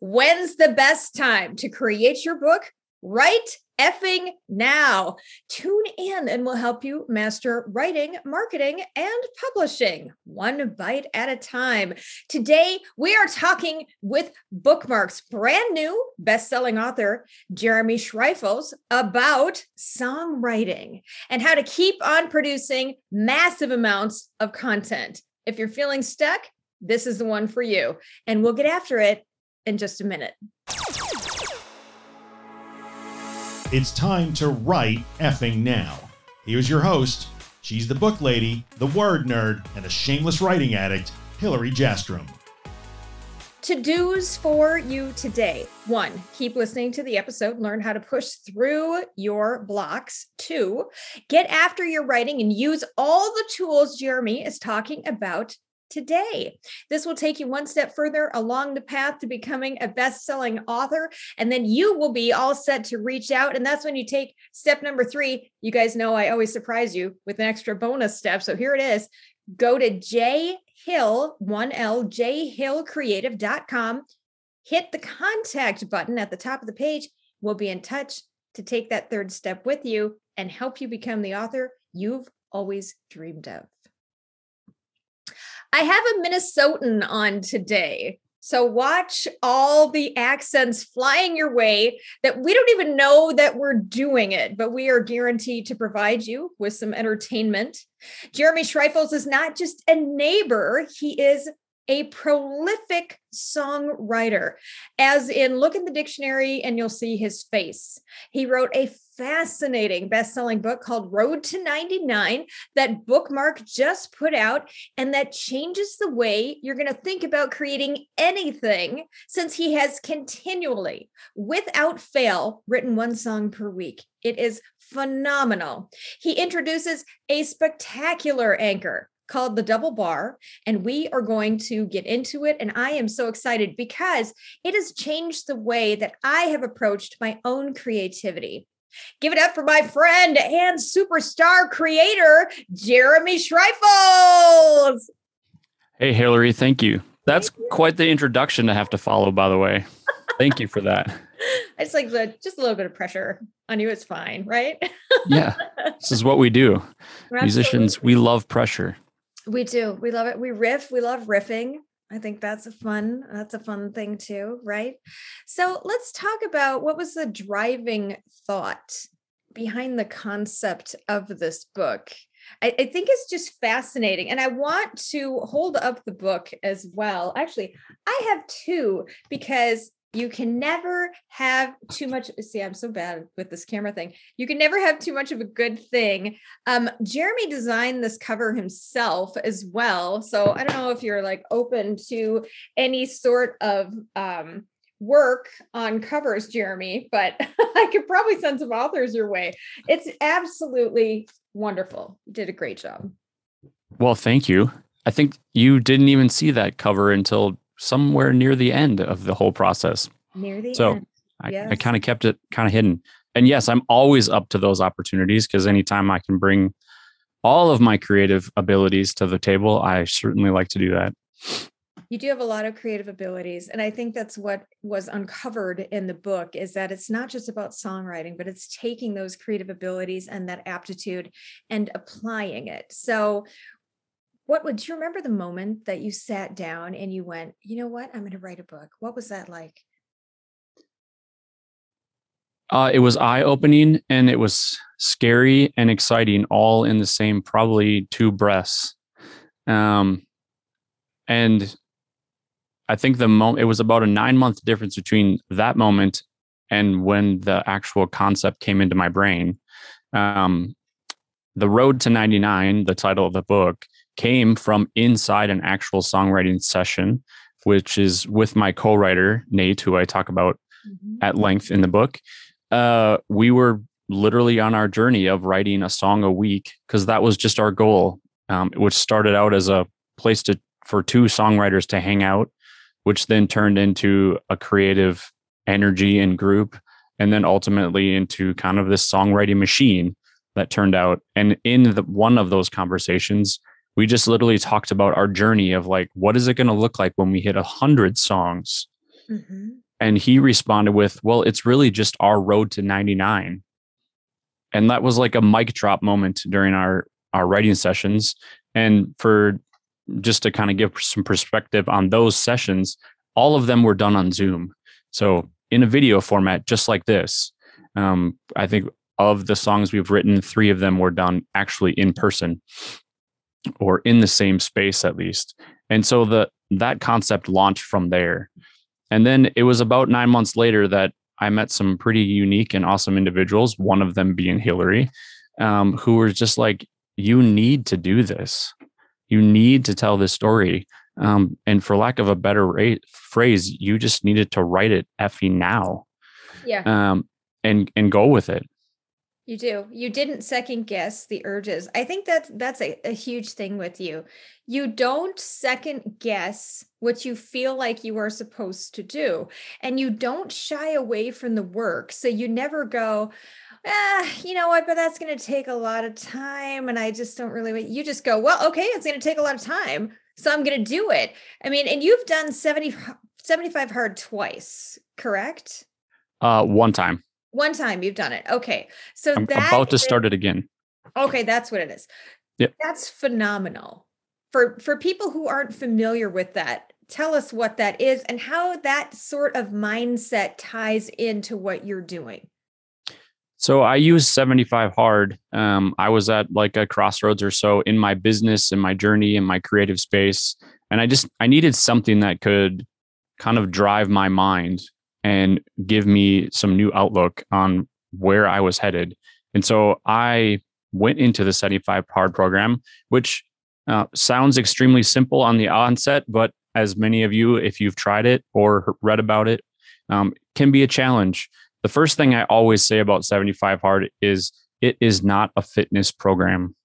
When's the best time to create your book? Right effing now. Tune in and we'll help you master writing, marketing, and publishing one bite at a time. Today, we are talking with Bookmark's brand new best-selling author, Jeremy Schreifels, about songwriting and how to keep on producing massive amounts of content. If you're feeling stuck, this is the one for you. And we'll get after it in just a minute. It's time to write effing now. Here's your host. She's the book lady, the word nerd, and a shameless writing addict, Hilary Jastram. To dos for you today. One, keep listening to the episode, learn how to push through your blocks. Two, get after your writing and use all the tools Jeremy is talking about today. This will take you one step further along the path to becoming a best selling author. And then you will be all set to reach out. And that's when you take step number three. You guys know I always surprise you with an extra bonus step. So here it is go to J Hill, 1L, jhillcreative.com. Hit the contact button at the top of the page. We'll be in touch to take that third step with you and help you become the author you've always dreamed of. I have a Minnesotan on today. So watch all the accents flying your way that we don't even know that we're doing it, but we are guaranteed to provide you with some entertainment. Jeremy Schreifels is not just a neighbor, he is a prolific songwriter, as in look in the dictionary and you'll see his face. He wrote a fascinating best selling book called Road to 99 that Bookmark just put out, and that changes the way you're going to think about creating anything since he has continually, without fail, written one song per week. It is phenomenal. He introduces a spectacular anchor called the double bar and we are going to get into it and i am so excited because it has changed the way that i have approached my own creativity. Give it up for my friend and superstar creator jeremy schreifels. Hey hilary thank you. That's thank you. quite the introduction to have to follow by the way. Thank you for that. It's like the, just a little bit of pressure on you it's fine right? Yeah this is what we do. Musicians we love pressure we do. We love it. We riff. We love riffing. I think that's a fun that's a fun thing too, right? So let's talk about what was the driving thought behind the concept of this book. I, I, think it's just fascinating. And I want to hold up the book as well. Actually, I have two because you can never have too much see i'm so bad with this camera thing. You can never have too much of a good thing. Um jeremy designed this cover himself as well. So i don't know if you're like open to any sort of um work on covers jeremy but i could probably send some authors your way. It's absolutely wonderful. You did a great job. Well thank you. I think you didn't even see that cover until somewhere near the end of the whole process. Near the so end. I, yes. I kind of kept it kind of hidden. And yes, I'm always up to those opportunities because anytime I can bring all of my creative abilities to the table, I certainly like to do that. You do have a lot of creative abilities. And I think that's what was uncovered in the book is that it's not just about songwriting, but it's taking those creative abilities and that aptitude and applying it. So what would you remember the moment that you sat down and you went, you know what, I'm going to write a book? What was that like? Uh, it was eye opening and it was scary and exciting all in the same, probably two breaths. Um, and I think the moment it was about a nine month difference between that moment and when the actual concept came into my brain. Um, the Road to 99, the title of the book, came from inside an actual songwriting session, which is with my co writer, Nate, who I talk about mm-hmm. at length in the book. Uh, we were literally on our journey of writing a song a week because that was just our goal, um, which started out as a place to for two songwriters to hang out, which then turned into a creative energy and group, and then ultimately into kind of this songwriting machine that turned out. And in the, one of those conversations, we just literally talked about our journey of like what is it going to look like when we hit a hundred songs Mm-hmm. And he responded with, Well, it's really just our road to 99. And that was like a mic drop moment during our, our writing sessions. And for just to kind of give some perspective on those sessions, all of them were done on Zoom. So in a video format, just like this. Um, I think of the songs we've written, three of them were done actually in person or in the same space at least. And so the that concept launched from there. And then it was about nine months later that I met some pretty unique and awesome individuals, one of them being Hilary, um, who were just like, you need to do this. You need to tell this story. Um, and for lack of a better rate, phrase, you just needed to write it effing now. Yeah. Um, and and go with it. You do. You didn't second guess the urges. I think that's that's a, a huge thing with you. You don't second guess what you feel like you are supposed to do. And you don't shy away from the work. So you never go, ah, you know what, but that's going to take a lot of time. And I just don't really. You just go, well, okay, it's going to take a lot of time. So I'm going to do it. I mean, and you've done 70, 75 hard twice, correct? Uh, one time. One time you've done it. Okay. So I'm about to start it again. Okay, that's what it is. Yep. That's phenomenal. For for people who aren't familiar with that, tell us what that is and how that sort of mindset ties into what you're doing. So I use 75 hard. Um, I was at like a crossroads or so in my business, in my journey, in my creative space. And I just I needed something that could kind of drive my mind and give me some new outlook on where I was headed. And so I went into the 75 hard program, which uh, sounds extremely simple on the onset, but as many of you, if you've tried it or read about it, um, can be a challenge. The first thing I always say about 75 Hard is it is not a fitness program.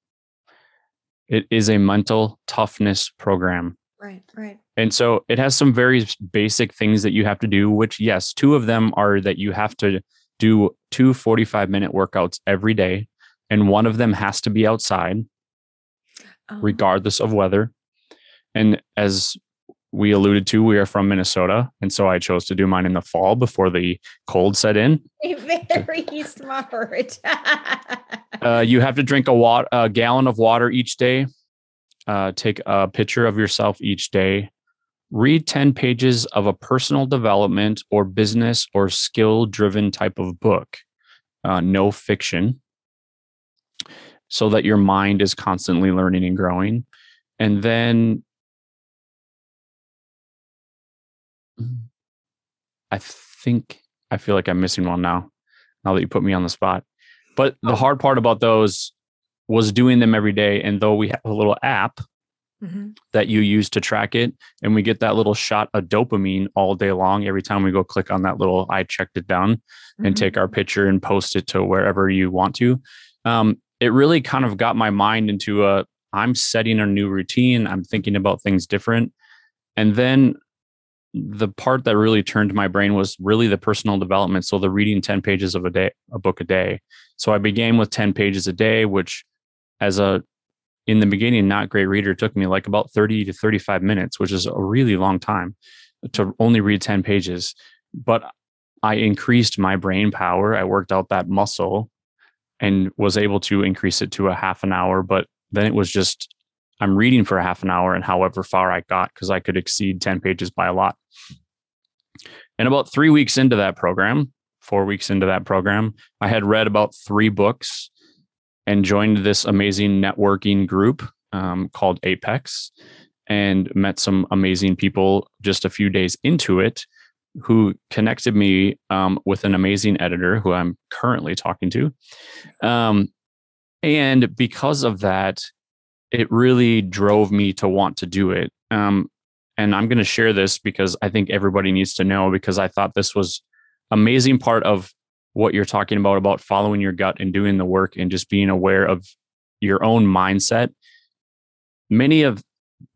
It is a mental toughness program. Right, right. And so it has some very basic things that you have to do, which, yes, two of them are that you have to do two 45 minute workouts every day, and one of them has to be outside, oh. regardless of weather. And as we alluded to, we are from Minnesota. And so I chose to do mine in the fall before the cold set in. Very smart. uh, you have to drink a, wat- a gallon of water each day uh, take a picture of yourself each day, read 10 pages of a personal development or business or skill driven type of book, uh, no fiction, so that your mind is constantly learning and growing. And then I think I feel like I'm missing one now, now that you put me on the spot. But the oh. hard part about those was doing them every day. And though we have a little app mm-hmm. that you use to track it, and we get that little shot of dopamine all day long every time we go click on that little I checked it down mm-hmm. and take our picture and post it to wherever you want to. Um, it really kind of got my mind into a I'm setting a new routine. I'm thinking about things different. And then the part that really turned my brain was really the personal development. So the reading 10 pages of a day, a book a day. So I began with 10 pages a day, which as a in the beginning not great reader took me like about 30 to 35 minutes which is a really long time to only read 10 pages. But i increased my brain power. I worked out that muscle and was able to increase it to a half an hour but then it was just i'm reading for a half an hour and however far i got because i could exceed 10 pages by a lot. And about three weeks into that program four weeks into that program i had read about three books and joined this amazing networking group um, called Apex and met some amazing people just a few days into it who connected me um, with an amazing editor who I'm currently talking to. Um, and because of that, it really drove me to want to do it. Um, and I'm going to share this because I think everybody needs to know because I thought this was amazing part of what you're talking about about following your gut and doing the work and just being aware of your own mindset. Many of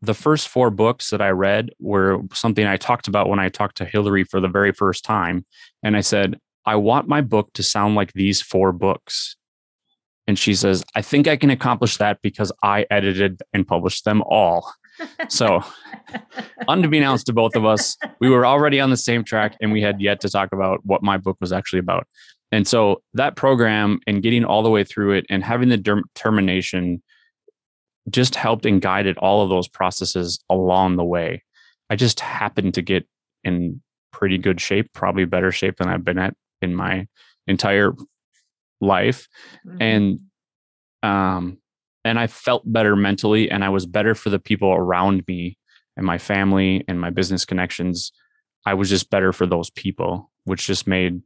the first four books that i read were something i talked about when i talked to hilary for the very first time and i said i want my book to sound like these four books. And she says i think i can accomplish that because i edited and published them all So, unbeknownst to both of us, we were already on the same track and we had yet to talk about what my book was actually about. And so, that program and getting all the way through it and having the determination just helped and guided all of those processes along the way. I just happened to get in pretty good shape, probably better shape than I've been at in my entire life. Mm-hmm. And um and I felt better mentally and I was better for the people around me and my family and my business connections. I was just better for those people, which just made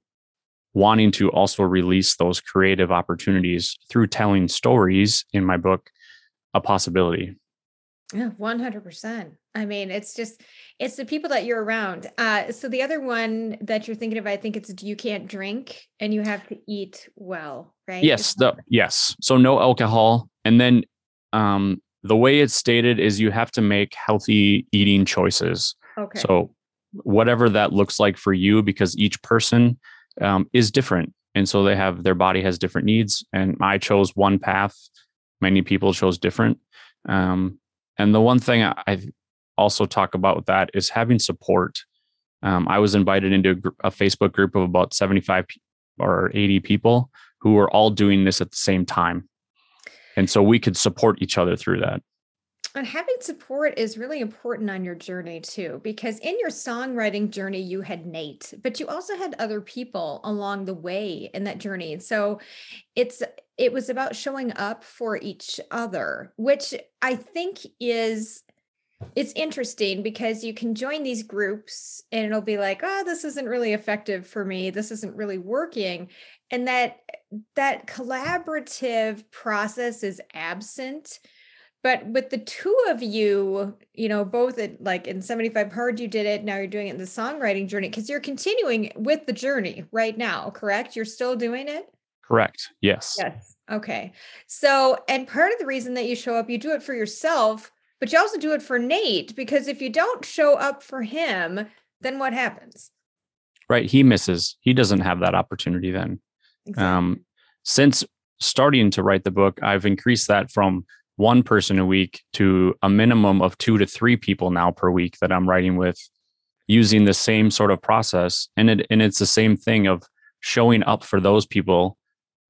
wanting to also release those creative opportunities through telling stories in my book a possibility. Yeah, 100%. I mean, it's just, it's the people that you're around. Uh, so the other one that you're thinking of, I think it's you can't drink and you have to eat well, right? Yes. The, yes. So no alcohol. And then um, the way it's stated is you have to make healthy eating choices. Okay. So whatever that looks like for you, because each person um, is different. And so they have, their body has different needs. And I chose one path many people chose different. Um, and the one thing I also talk about with that is having support. Um, I was invited into a, a, Facebook group of about 75 or 80 people who were all doing this at the same time. And so we could support each other through that. And having support is really important on your journey too because in your songwriting journey you had nate but you also had other people along the way in that journey. So it's it was about showing up for each other which i think is it's interesting because you can join these groups and it'll be like oh this isn't really effective for me. This isn't really working. And that that collaborative process is absent but with the two of you you know both at like in 75 hard you did it now you're doing it in the songwriting journey because you're continuing with the journey right now correct? You're still doing it? Correct. Yes. Yes. Okay. So and part of the reason that you show up you do it for yourself but you also do it for nate because if you don't show up for him then what happens right he misses he doesn't have that opportunity then exactly. um since starting to write the book i've increased that from one person a week to a minimum of two to three people now per week that I'm writing with using the same sort of process. And it and it's the same thing of showing up for those people.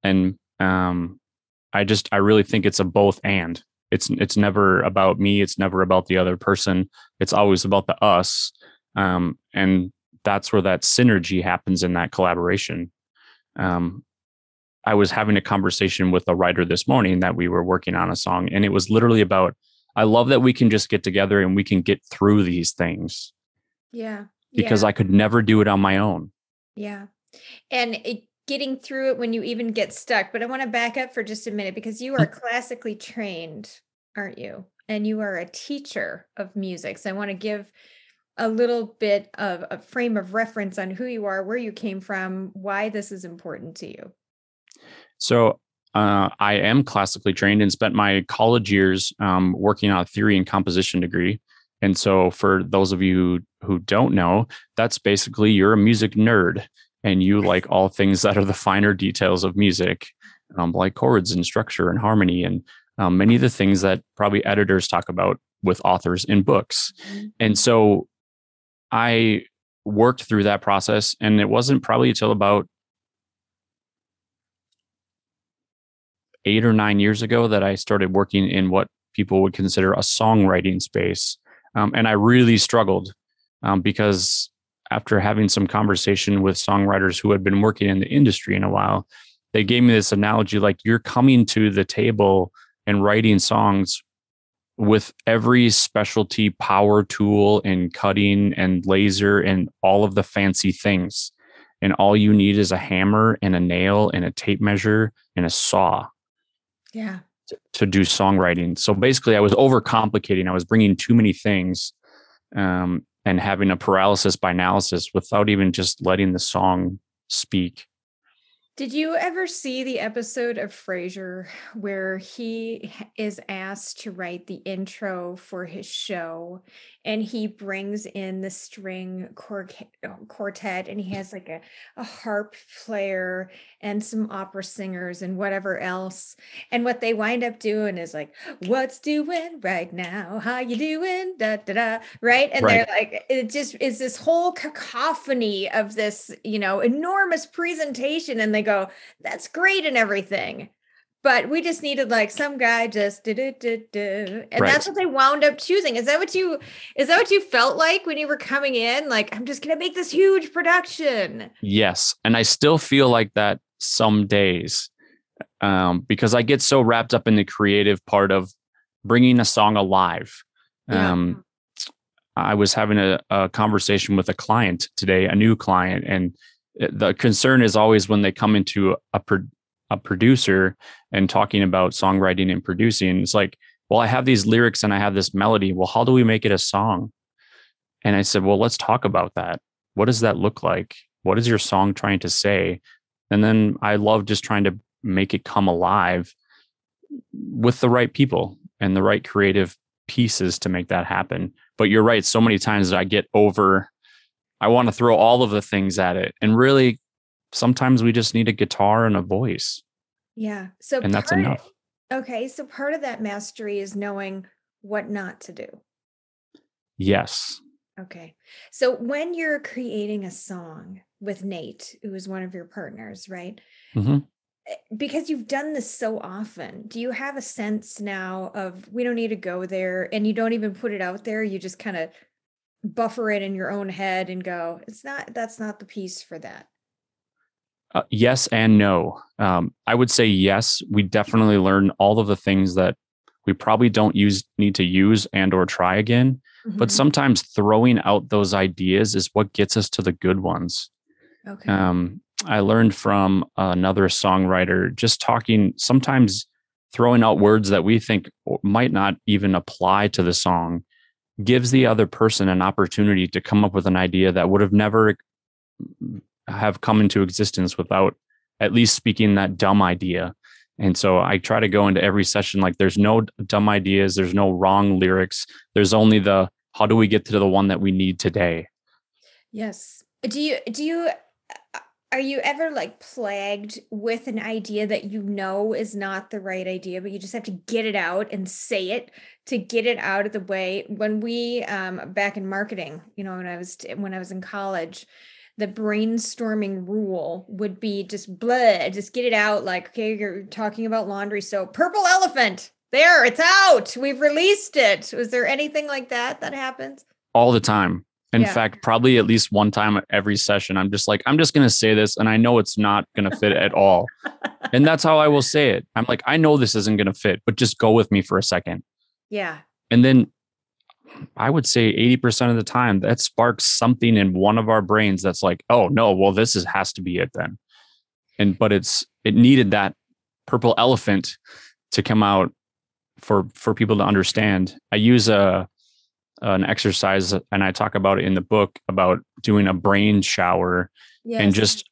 And um I just I really think it's a both and. It's it's never about me, it's never about the other person. It's always about the us. Um and that's where that synergy happens in that collaboration. Um, I was having a conversation with a writer this morning that we were working on a song, and it was literally about I love that we can just get together and we can get through these things. Yeah. Because yeah. I could never do it on my own. Yeah. And it, getting through it when you even get stuck. But I want to back up for just a minute because you are classically trained, aren't you? And you are a teacher of music. So I want to give a little bit of a frame of reference on who you are, where you came from, why this is important to you. So uh, I am classically trained and spent my college years um, working on a theory and composition degree. And so, for those of you who don't know, that's basically you're a music nerd and you like all things that are the finer details of music, um, like chords and structure and harmony, and um, many of the things that probably editors talk about with authors in books. Mm-hmm. And so, I worked through that process, and it wasn't probably until about eight or nine years ago that I started working in what people would consider a songwriting space. Um, and I really struggled um, because after having some conversation with songwriters who had been working in the industry in a while, they gave me this analogy like you're coming to the table and writing songs with every specialty power tool and cutting and laser and all of the fancy things. And all you need is a hammer and a nail and a tape measure and a saw yeah. to, to do songwriting. So basically i was overcomplicating. I was bringing too many things um, and having a paralysis by analysis without even just letting the song speak. Did you ever see the episode of Frasier where he is asked to write the intro for his show and he brings in the string uh, quartet and he has like a, a harp player and some opera singers and whatever else and what they wind up doing is like what's doing right now how you doing da da da right and right. they're like it just is this whole cacophony of this you know enormous presentation and they go go, that's great and everything. But we just needed like some guy just did it, did and right. that's what they wound up choosing. Is that what you is that what you felt like when you were coming in? Like, I'm just gonna make this huge production. Yes, and I still feel like that some days, um, because I get so wrapped up in the creative part of bringing a song alive. Yeah. Um, I was having a, a conversation with a client today, a new client, and the concern is always when they come into a, a producer and talking about songwriting and producing it's like well i have these lyrics and i have this melody. Well how do we make it a song? And i said well let's talk about that. What does that look like? What is your song trying to say? And then i love just trying to make it come alive with the right people and the right creative pieces to make that happen. But you're right so many times i get over I want to throw all of the things at it. And really, sometimes we just need a guitar and a voice. Yeah. So and that's enough. Okay. So part of that mastery is knowing what not to do. Yes. Okay. So when you're creating a song with Nate, who is one of your partners, right? Mm-hmm. Eh, because you've done this so often, do you have a sense now of we don't need to go there and you don't even put it out there? You just kind of buffer it in your own head and go, it's not, that's not the piece for that? Uh, yes and no. Um, I would say yes. We definitely learn all of the things that we probably don't use need to use and or try again. Mm-hmm. But sometimes throwing out those ideas is what gets us to the good ones. Okay. Um, I learned from another songwriter just talking. Sometimes throwing out words that we think might not even apply to the song gives the other person an opportunity to come up with an idea that would have never have come into existence without at least speaking that dumb idea. And so I try to go into every session like there's no dumb ideas, there's no wrong lyrics. There's only the how do we get to the one that we need today? Yes. Do you do you are you ever like plagued with an idea that you know is not the right idea but you just have to get it out and say it to get it out of the way when we um back in marketing you know when i was when i was in college the brainstorming rule would be just blood just get it out like okay you're talking about laundry So, purple elephant there it's out we've released it was there anything like that that happens all the time in yeah. fact, probably at least one time every session, I'm just like, I'm just going to say this. And I know it's not going to fit at all. and that's how I will say it. I'm like, I know this isn't going to fit, but just go with me for a second. Yeah. And then I would say 80% of the time that sparks something in one of our brains that's like, oh no, well, this is, has to be it then. And, but it's, it needed that purple elephant to come out for, for people to understand. I use a, an exercise and I talk about it in the book about doing a brain shower yes. and just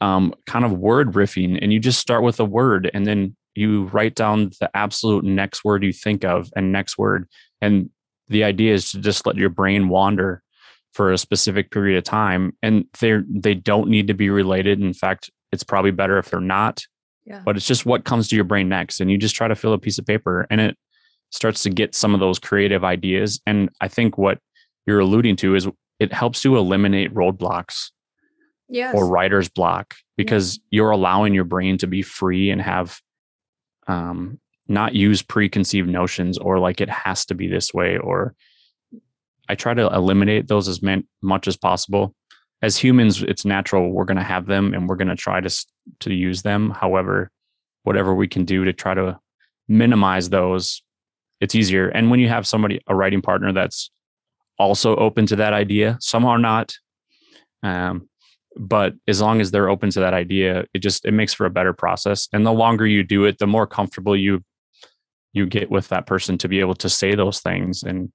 um, kind of word riffing. And you just start with a word and then you write down the absolute next word you think of and next word. And the idea is to just let your brain wander for a specific period of time. And they're they don't need to be related. In fact, it's probably better if they're not. Yeah. But it's just what comes to your brain next. And you just try to fill a piece of paper and it starts to get some of those creative ideas. And I think what you're alluding to is it helps to eliminate roadblocks yes. or writer's block because yes. you're allowing your brain to be free and have um, not use preconceived notions or like it has to be this way or I try to eliminate those as much as possible. As humans, it's natural. We're going to have them and we're going to try to to use them. However, whatever we can do to try to minimize those it's easier. And when you have somebody, a writing partner that's also open to that idea, some are not. Um, but as long as they're open to that idea, it just it makes for a better process. And the longer you do it, the more comfortable you you get with that person to be able to say those things. And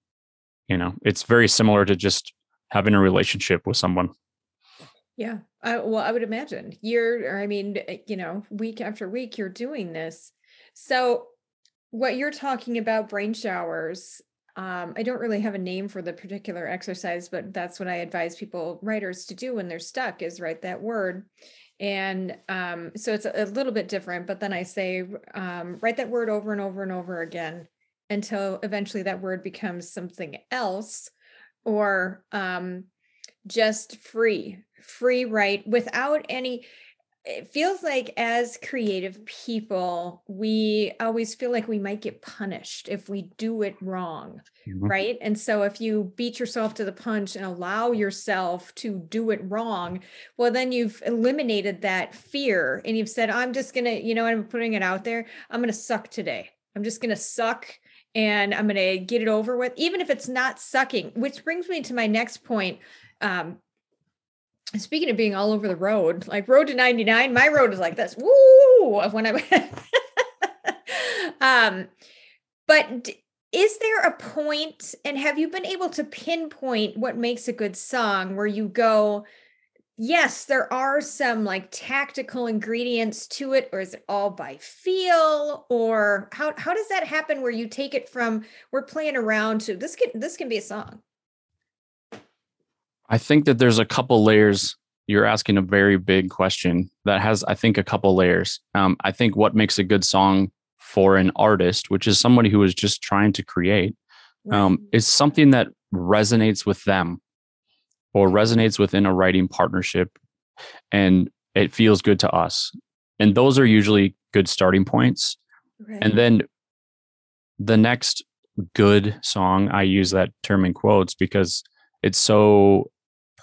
you know, it's very similar to just having a relationship with someone. Yeah. I, well, I would imagine you're, I mean, eh, you know, week after week, you're doing this. So, what you're talking about, brain showers, um, I don't really have a name for the particular exercise, but that's what I advise people, writers, to do when they're stuck is write that word. And um, so it's a, little bit different, but then I say, um, write that word over and over and over again until eventually that word becomes something else or um, just free, free write without any it feels like as creative people we always feel like we might get punished if we do it wrong mm-hmm. right and so if you beat yourself to the punch and allow yourself to do it wrong well then you've eliminated that fear and you've said i'm just gonna you know i'm putting it out there i'm gonna suck today i'm just gonna suck and i'm gonna get it over with even if it's not sucking which brings me to my next point um, speaking of being all over the road, like road to 99, my road is like this. Woo! When I um but is there a point and have you been able to pinpoint what makes a good song where you go yes there are some like tactical ingredients to it or is it all by feel or how how does that happen where you take it from we're playing around to this can this can be a song I think that there's a couple layers. You're asking a very big question that has, I think, a couple layers. Um, I think what makes a good song for an artist, which is somebody who is just trying to create, um, is something that resonates with them or resonates within a writing partnership and it feels good to us. And those are usually good starting points. Right. And then the next good song, I use that term in quotes because it's so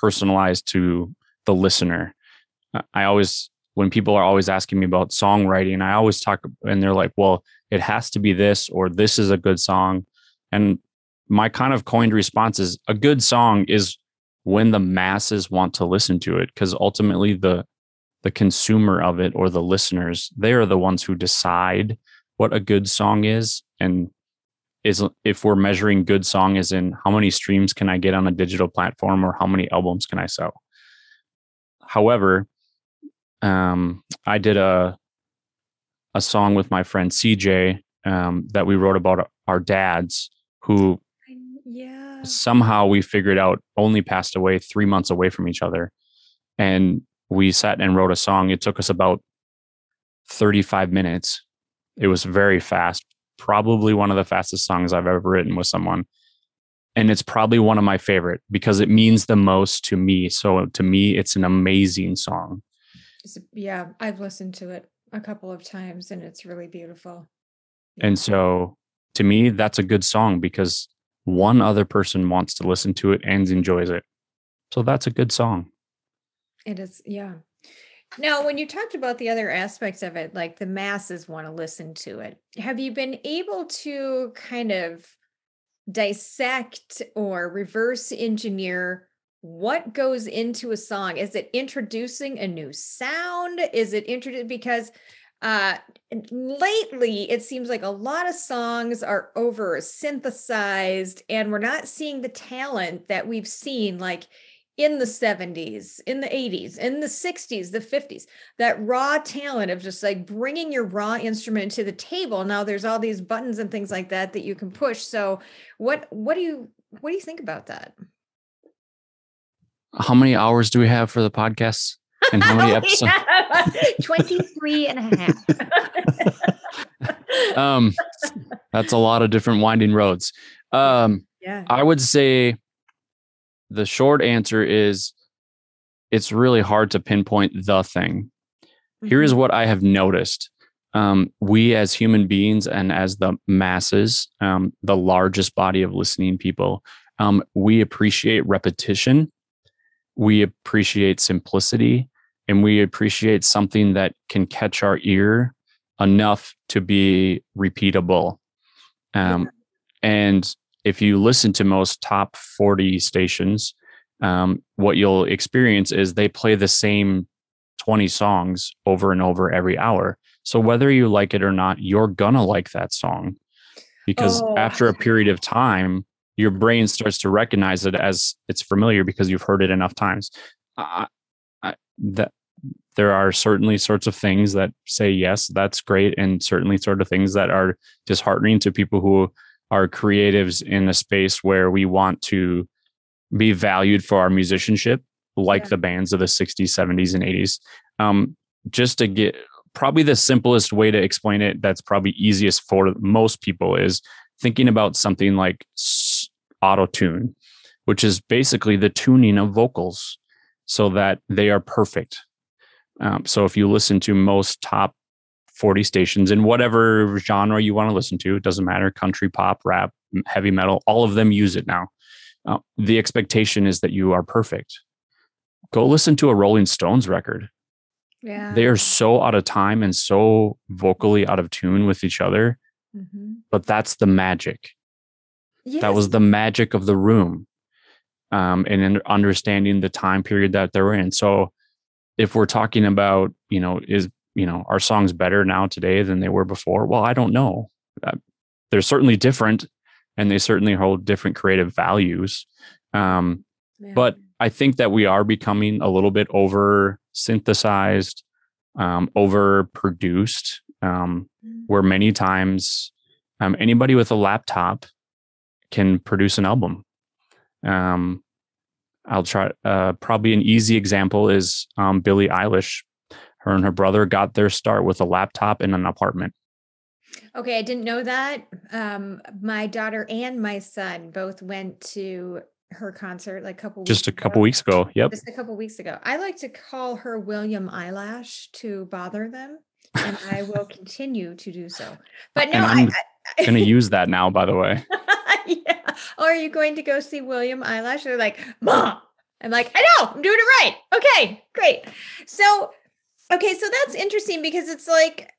personalized to the listener. I always, when people are always asking me about songwriting, I always talk and they're like, well, it has to be this or this is a good song. And my kind of coined response is a good song is when the masses want to listen to it because ultimately the the consumer of it or the listeners they are the ones who decide what a good song is and is if we're measuring good song as in how many streams can I get on a digital platform or how many albums can I sell. However, um, I did a a song with my friend CJ um, that we wrote about our dads who yeah. somehow we figured out only passed away three months away from each other. And we sat and wrote a song. It took us about 35 minutes. It was very fast probably one of the fastest songs I've ever written with someone. And it's probably one of my favorite because it means the most to me. So to me, it's an amazing song. Yeah, I've listened to it a couple of times and it's really beautiful. Yeah. And so to me, that's a good song because one other person wants to listen to it and enjoys it. So that's a good song. It is, yeah. Now, when you talked about the other aspects of it, like the masses want to listen to it, have you been able to kind of dissect or reverse engineer what goes into a song? Is it introducing a new sound? Is it introduced because uh lately it seems like a lot of songs are over synthesized and we're not seeing the talent that we've seen like in the 70s, in the 80s, in the 60s, the 50s, that raw talent of just like bringing your raw instrument to the table. Now there's all these buttons and things like that that you can push. So what what do you what do you think about that? How many hours do we have for the podcast? And how many episodes? 23 and a half. um that's a lot of different winding roads. Um yeah. I would say the short answer is it's really hard to pinpoint the thing. Mm-hmm. Here is mm-hmm. what I have noticed. Um, we as human beings and as the masses, um, the largest body of listening people, um, we appreciate repetition, we appreciate simplicity, and we appreciate something that can catch our ear enough to be repeatable. Um, yeah. And if you listen to most top 40 stations, um, what you'll experience is they play the same 20 songs over and over every hour. So whether you like it or not, you're gonna like that song because oh. after a period of time, your brain starts to recognize it as it's familiar because you've heard it enough times. I, that there are certainly sorts of things that say yes that's great and certainly sort of things that are disheartening to people who are creatives in a space where we want to be valued for our musicianship like yeah. the bands of the 60s 70s and 80s um, just to get probably the simplest way to explain it that's probably easiest for most people is thinking about something like auto tune which is basically the tuning of vocals so that they are perfect um, so if you listen to most top 40 stations in whatever genre you want to listen to, it doesn't matter country, pop, rap, heavy metal, all of them use it now. Uh, the expectation is that you are perfect. Go listen to a Rolling Stones record. Yeah. They are so out of time and so vocally out of tune with each other. Mm-hmm. But that's the magic. Yes. That was the magic of the room um, and understanding the time period that they're in. So if we're talking about, you know, is, you know, our songs better now today than they were before? Well, I don't know. Uh, they're certainly different and they certainly hold different creative values. Um, yeah. But I think that we are becoming a little bit over synthesized, um, over produced, um, mm. where many times um, anybody with a laptop can produce an album. Um, I'll try. Uh, probably an easy example is um, Billie Eilish. Her and her brother got their start with a laptop in an apartment. Okay, I didn't know that. Um, my daughter and my son both went to her concert like a couple just a couple weeks ago. Yep, just a couple weeks ago. I like to call her William Eyelash to bother them, and I will continue to do so. But no, I'm I, I, going to use that now. By the way. yeah. Or are you going to go see William Eyelash? They're like, Mom. I'm like, I know, I'm doing it right. Okay, great. So, okay, so that's interesting because it's like,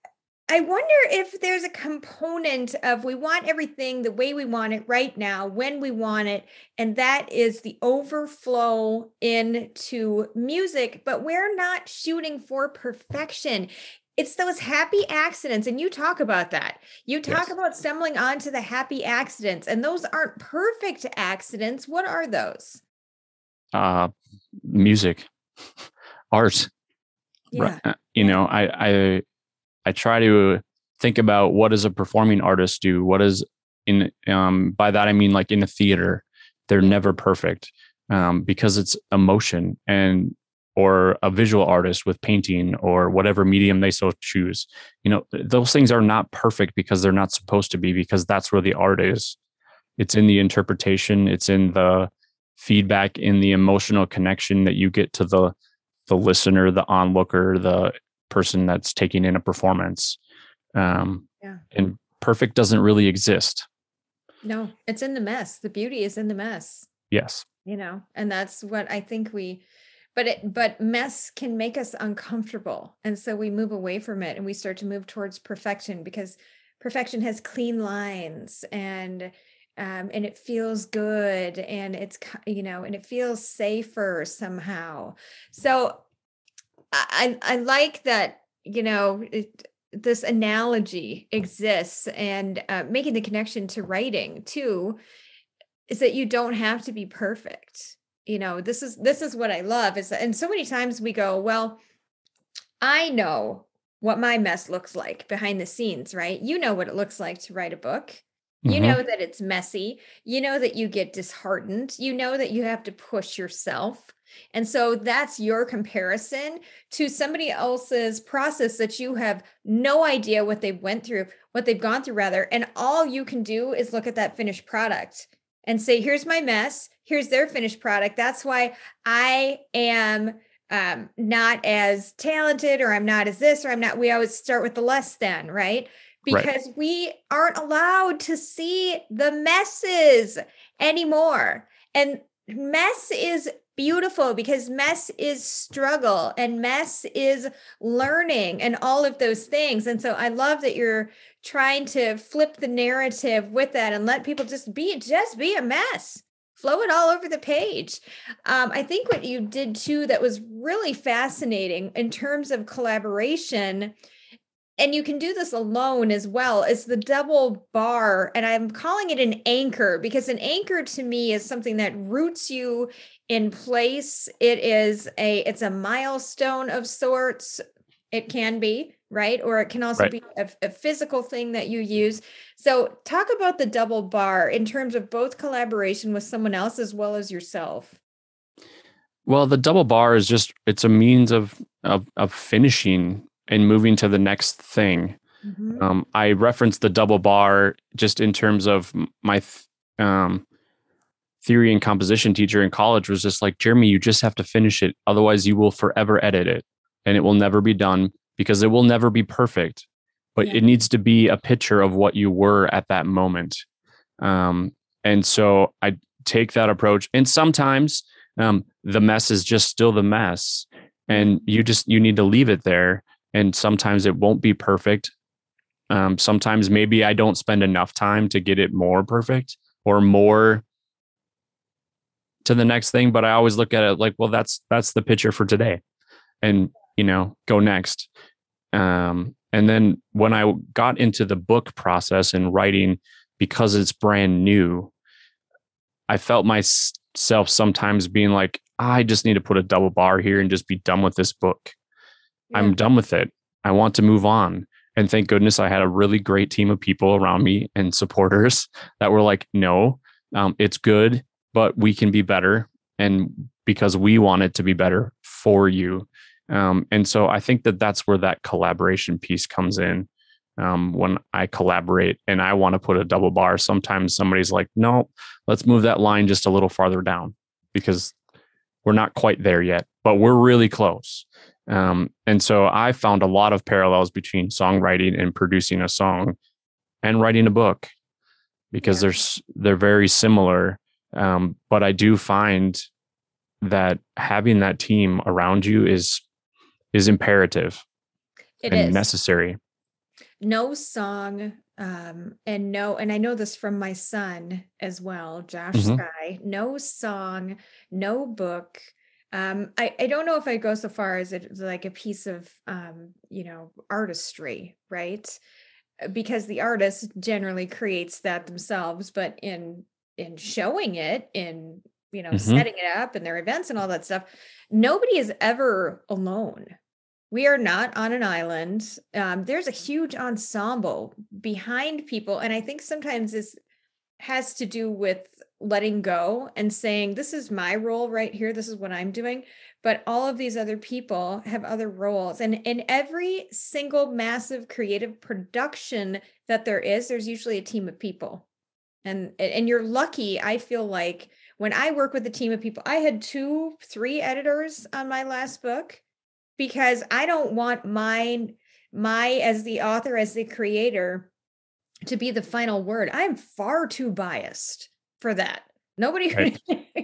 I wonder if there's a component of we want everything the way we want it right now, when we want it. And that is the overflow into music, but we're not shooting for perfection. It's those happy accidents and you talk about that. You talk yes. about stumbling onto the happy accidents and those aren't perfect accidents. What are those? Uh music. Art yeah. You know i i i try to think about what does a performing artist do what is in um by that i mean like in a theater they're never perfect um because it's emotion and or a visual artist with painting or whatever medium they so choose. You know, those things are not perfect because they're not supposed to be because that's where the art is. It's in the interpretation, it's in the feedback, in the emotional connection that you get to the the listener, the onlooker, the person that's taking in a performance. Um, yeah. And perfect doesn't really exist. No, it's in the mess. The beauty is in the mess. Yes. You know, and that's what I think we but it but mess can make us uncomfortable and so we move away from it and we start to move towards perfection because perfection has clean lines and um, and it feels good and it's you know and it feels safer somehow. So i i like that you know it, this analogy exists and uh, making the connection to writing too is that you don't have to be perfect. You know this is this is what i love is and so many times we go well i know what my mess looks like behind the scenes right? You know what it looks like to write a book you mm-hmm. know that it's messy you know that you get disheartened you know that you have to push yourself and so that's your comparison to somebody else's process that you have no idea what they went through what they've gone through rather and all you can do is look at that finished product and say, here's my mess, here's their finished product. That's why I am um, not as talented or I'm not as this or I'm not. We always start with the less than, right? Because right. we aren't allowed to see the messes anymore. And mess is beautiful because mess is struggle and mess is learning and all of those things. And so I love that you're trying to flip the narrative with that and let people just be just be a mess flow it all over the page um, i think what you did too that was really fascinating in terms of collaboration and you can do this alone as well it's the double bar and i'm calling it an anchor because an anchor to me is something that roots you in place. It is a it's a milestone of sorts. It can be right? Or it can also right. be a, a, physical thing that you use. So talk about the double bar in terms of both collaboration with someone else as well as yourself. Well the double bar is just it's a means of of, of finishing and moving to the next thing. Mm-hmm. Um, I referenced the double bar just in terms of my th- um, theory and composition teacher in college was just like, Jeremy, you just have to finish it. Otherwise, you will forever edit it and it will never be done because it will never be perfect. But yeah. it needs to be a picture of what you were at that moment. Um, and so I take that approach. And sometimes um, the mess is just still the mess. And you just you need to leave it there and sometimes it won't be perfect. Um, sometimes maybe I don't spend enough time to get it more perfect or more to the next thing. But I always look at it like, well, that's that's the picture for today, and you know, go next. Um, and then when I got into the book process and writing, because it's brand new, I felt myself sometimes being like, I just need to put a double bar here and just be done with this book. Yeah. I'm done with it. I want to move on. And thank goodness I had a really great team of people around me and supporters that were like, no, um, it's good, but we can be better. And because we want it to be better for you. Um, and so I think that that's where that collaboration piece comes in. Um, when I collaborate and I want to put a double bar, sometimes somebody's like, no, let's move that line just a little farther down because we're not quite there yet, but we're really close. Um, and so I found a lot of parallels between songwriting and producing a song and writing a book because yeah. they're they're very similar. Um, but I do find that having that team around you is is imperative it and is. necessary. No song um, and no, and I know this from my son as well, Josh mm-hmm. Sky. No song, no book, um, I, I don't know if I go so far as it's like a piece of um, you know artistry, right? Uh, because the artist generally creates that themselves, but in in showing it, in you know, mm-hmm. setting it up and their events and all that stuff, nobody is ever alone. We are not on an island. Um, there's a huge ensemble behind people, and I think sometimes this has to do with letting go and saying this is my role right here. This is what i'm doing. But all of these other people have other roles. And in every single massive creative production that there is there's usually a team of people. And and you're lucky i feel like when i work with a team of people i had two three editors on my last book because i don't want mine my as the author as the creator to be the final word. I'm far too biased for that. Nobody, right.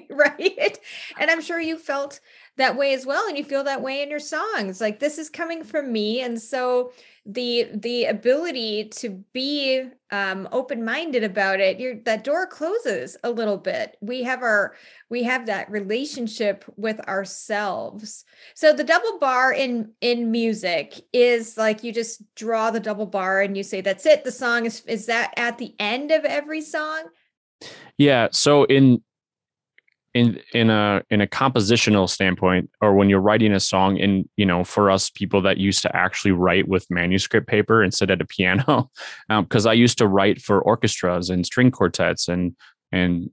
right? And I'm sure you felt that way as well, and you feel that way in your songs. Like this is coming from me, and so the the ability to be um, open minded about it, your that door closes a little bit. We have our we have that relationship with ourselves. So the double bar in in music is like you just draw the double bar and you say that's it. The song is is that at the end of every song yeah. So in in in a in a compositional standpoint, or when you're writing a song, and you know, for us people that used to actually write with manuscript paper instead of a piano, because um, I used to write for orchestras and string quartets and and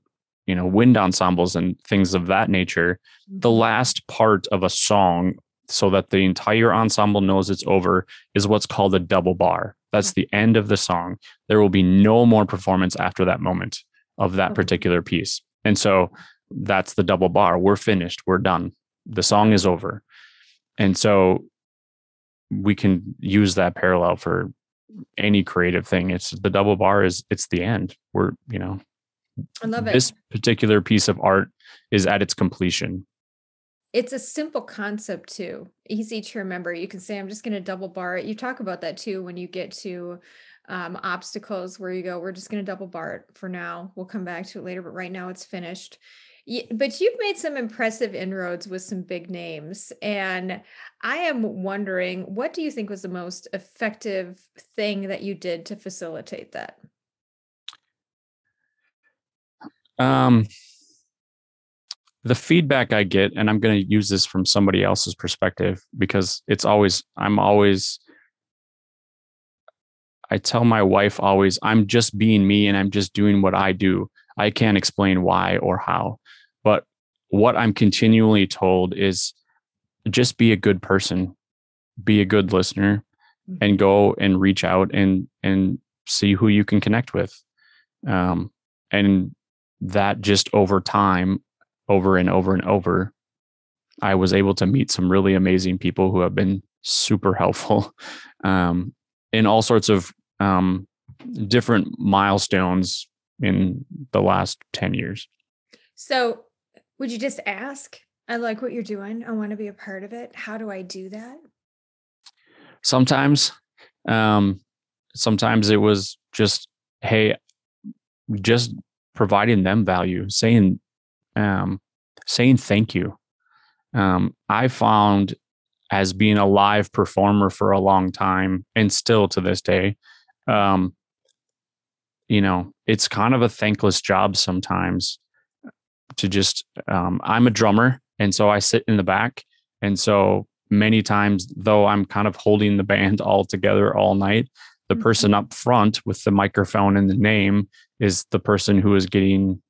you know wind ensembles and things of that nature. The mm-hmm. last part of a song so that the entire ensemble knows it's over is what's called a double bar. That's the end of the song. There will be no more performance after that moment of that particular piece. And so that's the double bar. We're finished. We're done. The song is over. And so we can use that parallel for any creative thing. It's the double bar is it's the end. We're, you know, I love it. This particular piece of art is at its completion. It's a simple concept too, easy to remember. You can say, I'm just going to double bar it. You talk about that too when you get to um, obstacles where you go, we're just going to double BART for now. We'll come back to it later, but right now it's finished. But you've made some impressive inroads with some big names. And I am wondering, what do you think was the most effective thing that you did to facilitate that? Um, the feedback I get, and I'm going to use this from somebody else's perspective because it's always, I'm always, I tell my wife always, I'm just being me and I'm just doing what I do. I can't explain why or how. But what I'm continually told is just be a good person, be a good listener, mm-hmm. and go and reach out and and see who you can connect with. Um, and that just over time over and over and over, I was able to meet some really amazing people who have been super helpful um, in all sorts of um, different milestones in the last 10 years. So, would you just ask? I like what you're doing. I want to be a part of it. How do I do that? Sometimes, um, sometimes it was just, hey, just providing them value, saying, um, saying thank you. Um, I found as being a live performer for a long time and still to this day, um, you know, it's kind of a thankless job sometimes to just, um, I'm a drummer. And so I sit in the back. And so many times, though I'm kind of holding the band all together all night, the mm-hmm. person up front with the microphone and the name is the person who is getting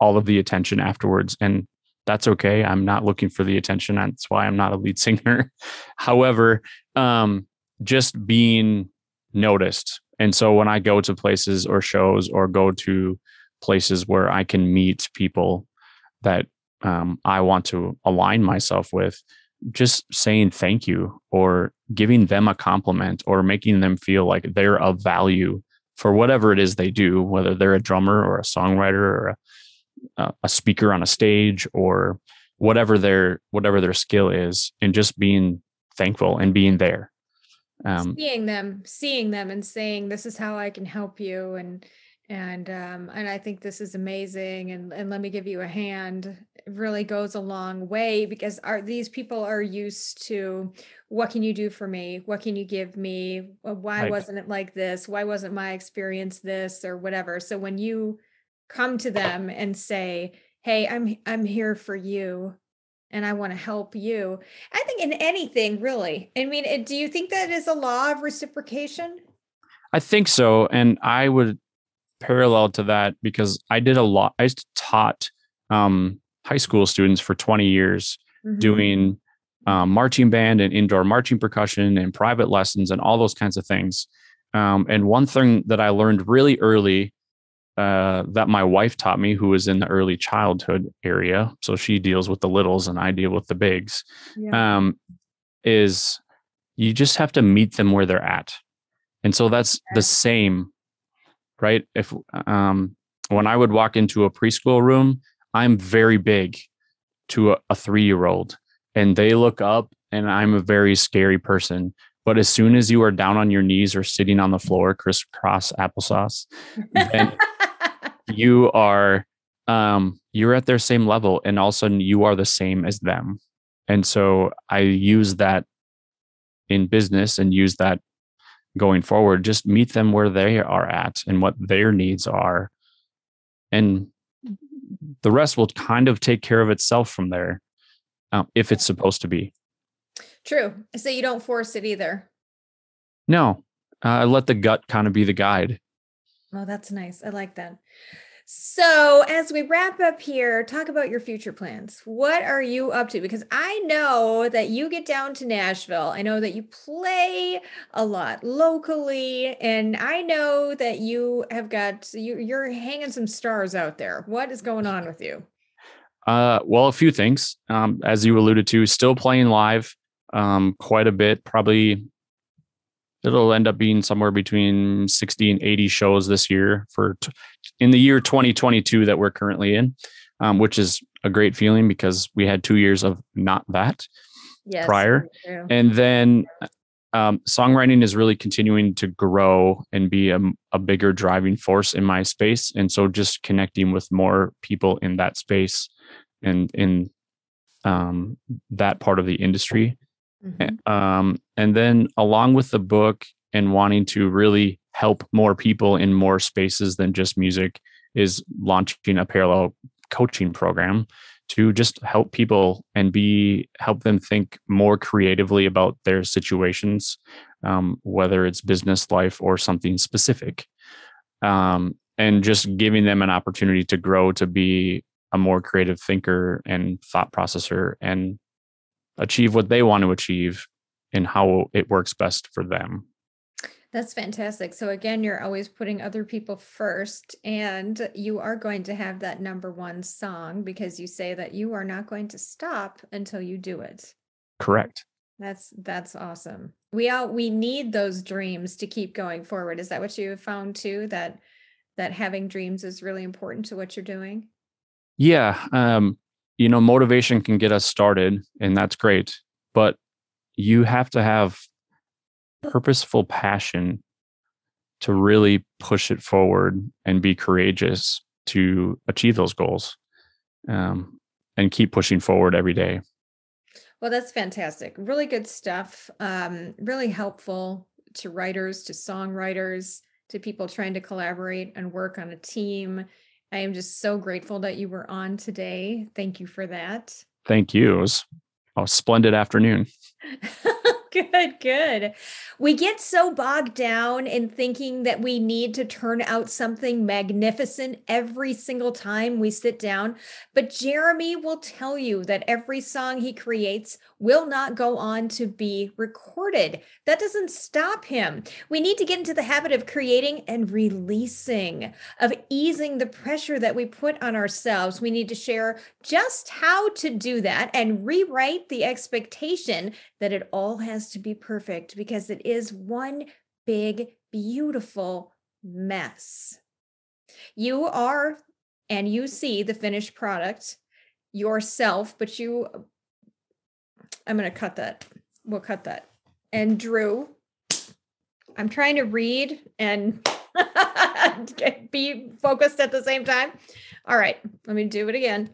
all of the attention afterwards. And that's okay. I'm not looking for the attention. That's why I'm not a lead singer. However, um, just being noticed. And so when I go to places or shows or go to places where I can meet people that um, I want to align myself with, just saying thank you or giving them a compliment or making them feel like they're of value for whatever it is they do, whether they're a drummer or a songwriter or a a speaker on a stage or whatever their whatever their skill is and just being thankful and being there um, seeing them seeing them and saying this is how i can help you and and um, and i think this is amazing and and let me give you a hand it really goes a long way because are these people are used to what can you do for me what can you give me why right. wasn't it like this why wasn't my experience this or whatever so when you come to them and say, "Hey, I'm I'm here for you." And I want to help you. I think in anything, really. I mean, do you think that is a law of reciprocation? I think so. And I would parallel to that because I did a lot, I taught um, high school students for 20 years mm-hmm. doing um, marching band and indoor marching percussion and private lessons and all those kinds of things. Um, and one thing that I learned really early uh, that my wife taught me, who was in the early childhood area. So she deals with the littles and I deal with the bigs. Yeah. Um, is you just have to meet them where they're at. And so that's the same, right? If um, when I would walk into a preschool room, I'm very big to a, a three year old, and they look up, and I'm a very scary person. But as soon as you are down on your knees or sitting on the floor, crisscross applesauce, then you are um you're at their same level and all of a sudden you are the same as them. And so i use that in business and use that going forward. Just meet them where they are at and what their needs are. And the rest will kind of take care of itself from there um, if it's supposed to be true so you don't force it either no uh, let the gut kind of be the guide Oh, that's nice. I like that. So, as we wrap up here, talk about your future plans. What are you up to? Because I know that you get down to Nashville. I know that you play a lot locally, and I know that you have got you, you're hanging some stars out there. What is going on with you? Uh, well, a few things. Um, as you alluded to, still playing live um, quite a bit. Probably it'll end up being somewhere between 60 and 80 shows this year for t- in the year 2022 that we're currently in um, which is a great feeling because we had two years of not that yes, prior and then um, songwriting is really continuing to grow and be a, a bigger driving force in my space and so just connecting with more people in that space and in um, that part of the industry. Mm-hmm. Um, and then along with the book and wanting to really help more people in more spaces than just music is launching a parallel coaching program to just help people and be help them think more creatively about their situations um, whether it's business life or something specific um, and just giving them an opportunity to grow to be a more creative thinker and thought processor and achieve what they want to achieve and how it works best for them that's fantastic. So, again, you're always putting other people first, and you are going to have that number one song because you say that you are not going to stop until you do it. Correct. That's that's awesome. We all we need those dreams to keep going forward. Is that what you have found too? That that having dreams is really important to what you're doing? Yeah. Um, you know, motivation can get us started, and that's great. But you have to have purposeful passion to really push it forward and be courageous to achieve those goals um, and keep pushing forward every day. Well, that's fantastic. Really good stuff. Um, really helpful to writers, to songwriters, to people trying to collaborate and work on a team. I am just so grateful that you were on today. Thank you for that. Thank you. It was a splendid afternoon. good, good. We get so bogged down in thinking that we need to turn out something magnificent every single time we sit down. But Jeremy will tell you that every song he creates will not go on to be recorded. That doesn't stop him. We need to get into the habit of creating and releasing, of easing the pressure that we put on ourselves. We need to share just how to do that and rewrite the expectation that it all has to be perfect because it is one big, beautiful mess. You are, and you see the finished product yourself, but you, uh, I'm going to cut that. We'll cut that. And Drew, I'm trying to read and be focused at the same time. All right, let me do it again.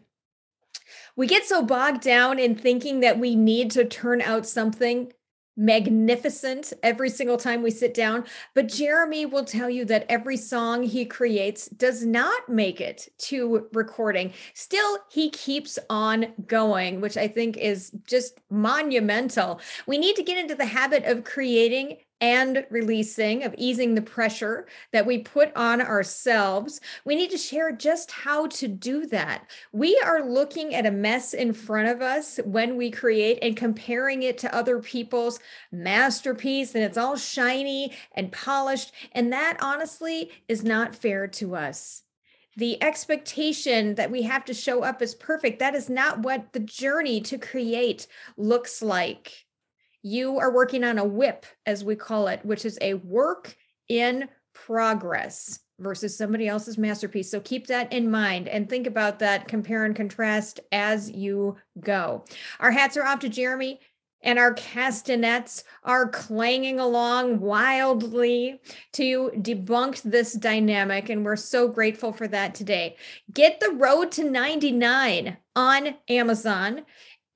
We get so bogged down in thinking that we need to turn out something magnificent every single time we sit down. But Jeremy will tell you that every song he creates does not make it to recording. Still, he keeps on going, which I think is just monumental. We need to get into the habit of creating and releasing, of easing the pressure that we put on ourselves. We need to share just how to do that. We are looking at a mess in front of us when we create and comparing it to other people's masterpiece, and it's all shiny and polished. And that honestly is not fair to us the expectation that we have to show up as perfect that is not what the journey to create looks like you are working on a WIP, as we call it, which is a work in progress versus somebody else's masterpiece. So keep that in mind and think about that, compare and contrast as you go. Our hats are off to Jeremy. And our castanets are clanging along wildly to debunk this dynamic. And we're so grateful for that today. Get the road to 99 on Amazon.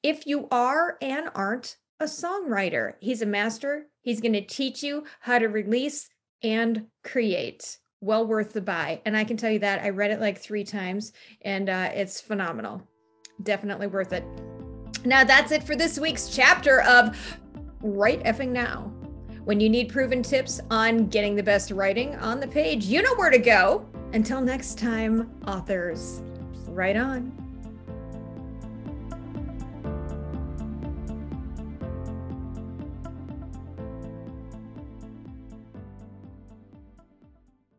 If you are and aren't a songwriter. He's a master. He's going to teach you how to release and create. Well worth the buy. And I can tell you that I read it like three times and uh, it's phenomenal. Definitely worth it. Now, that's it for this week's chapter of Write Effing Now. When you need proven tips on getting the best writing on the page, you know where to go. Until next time, authors, write on.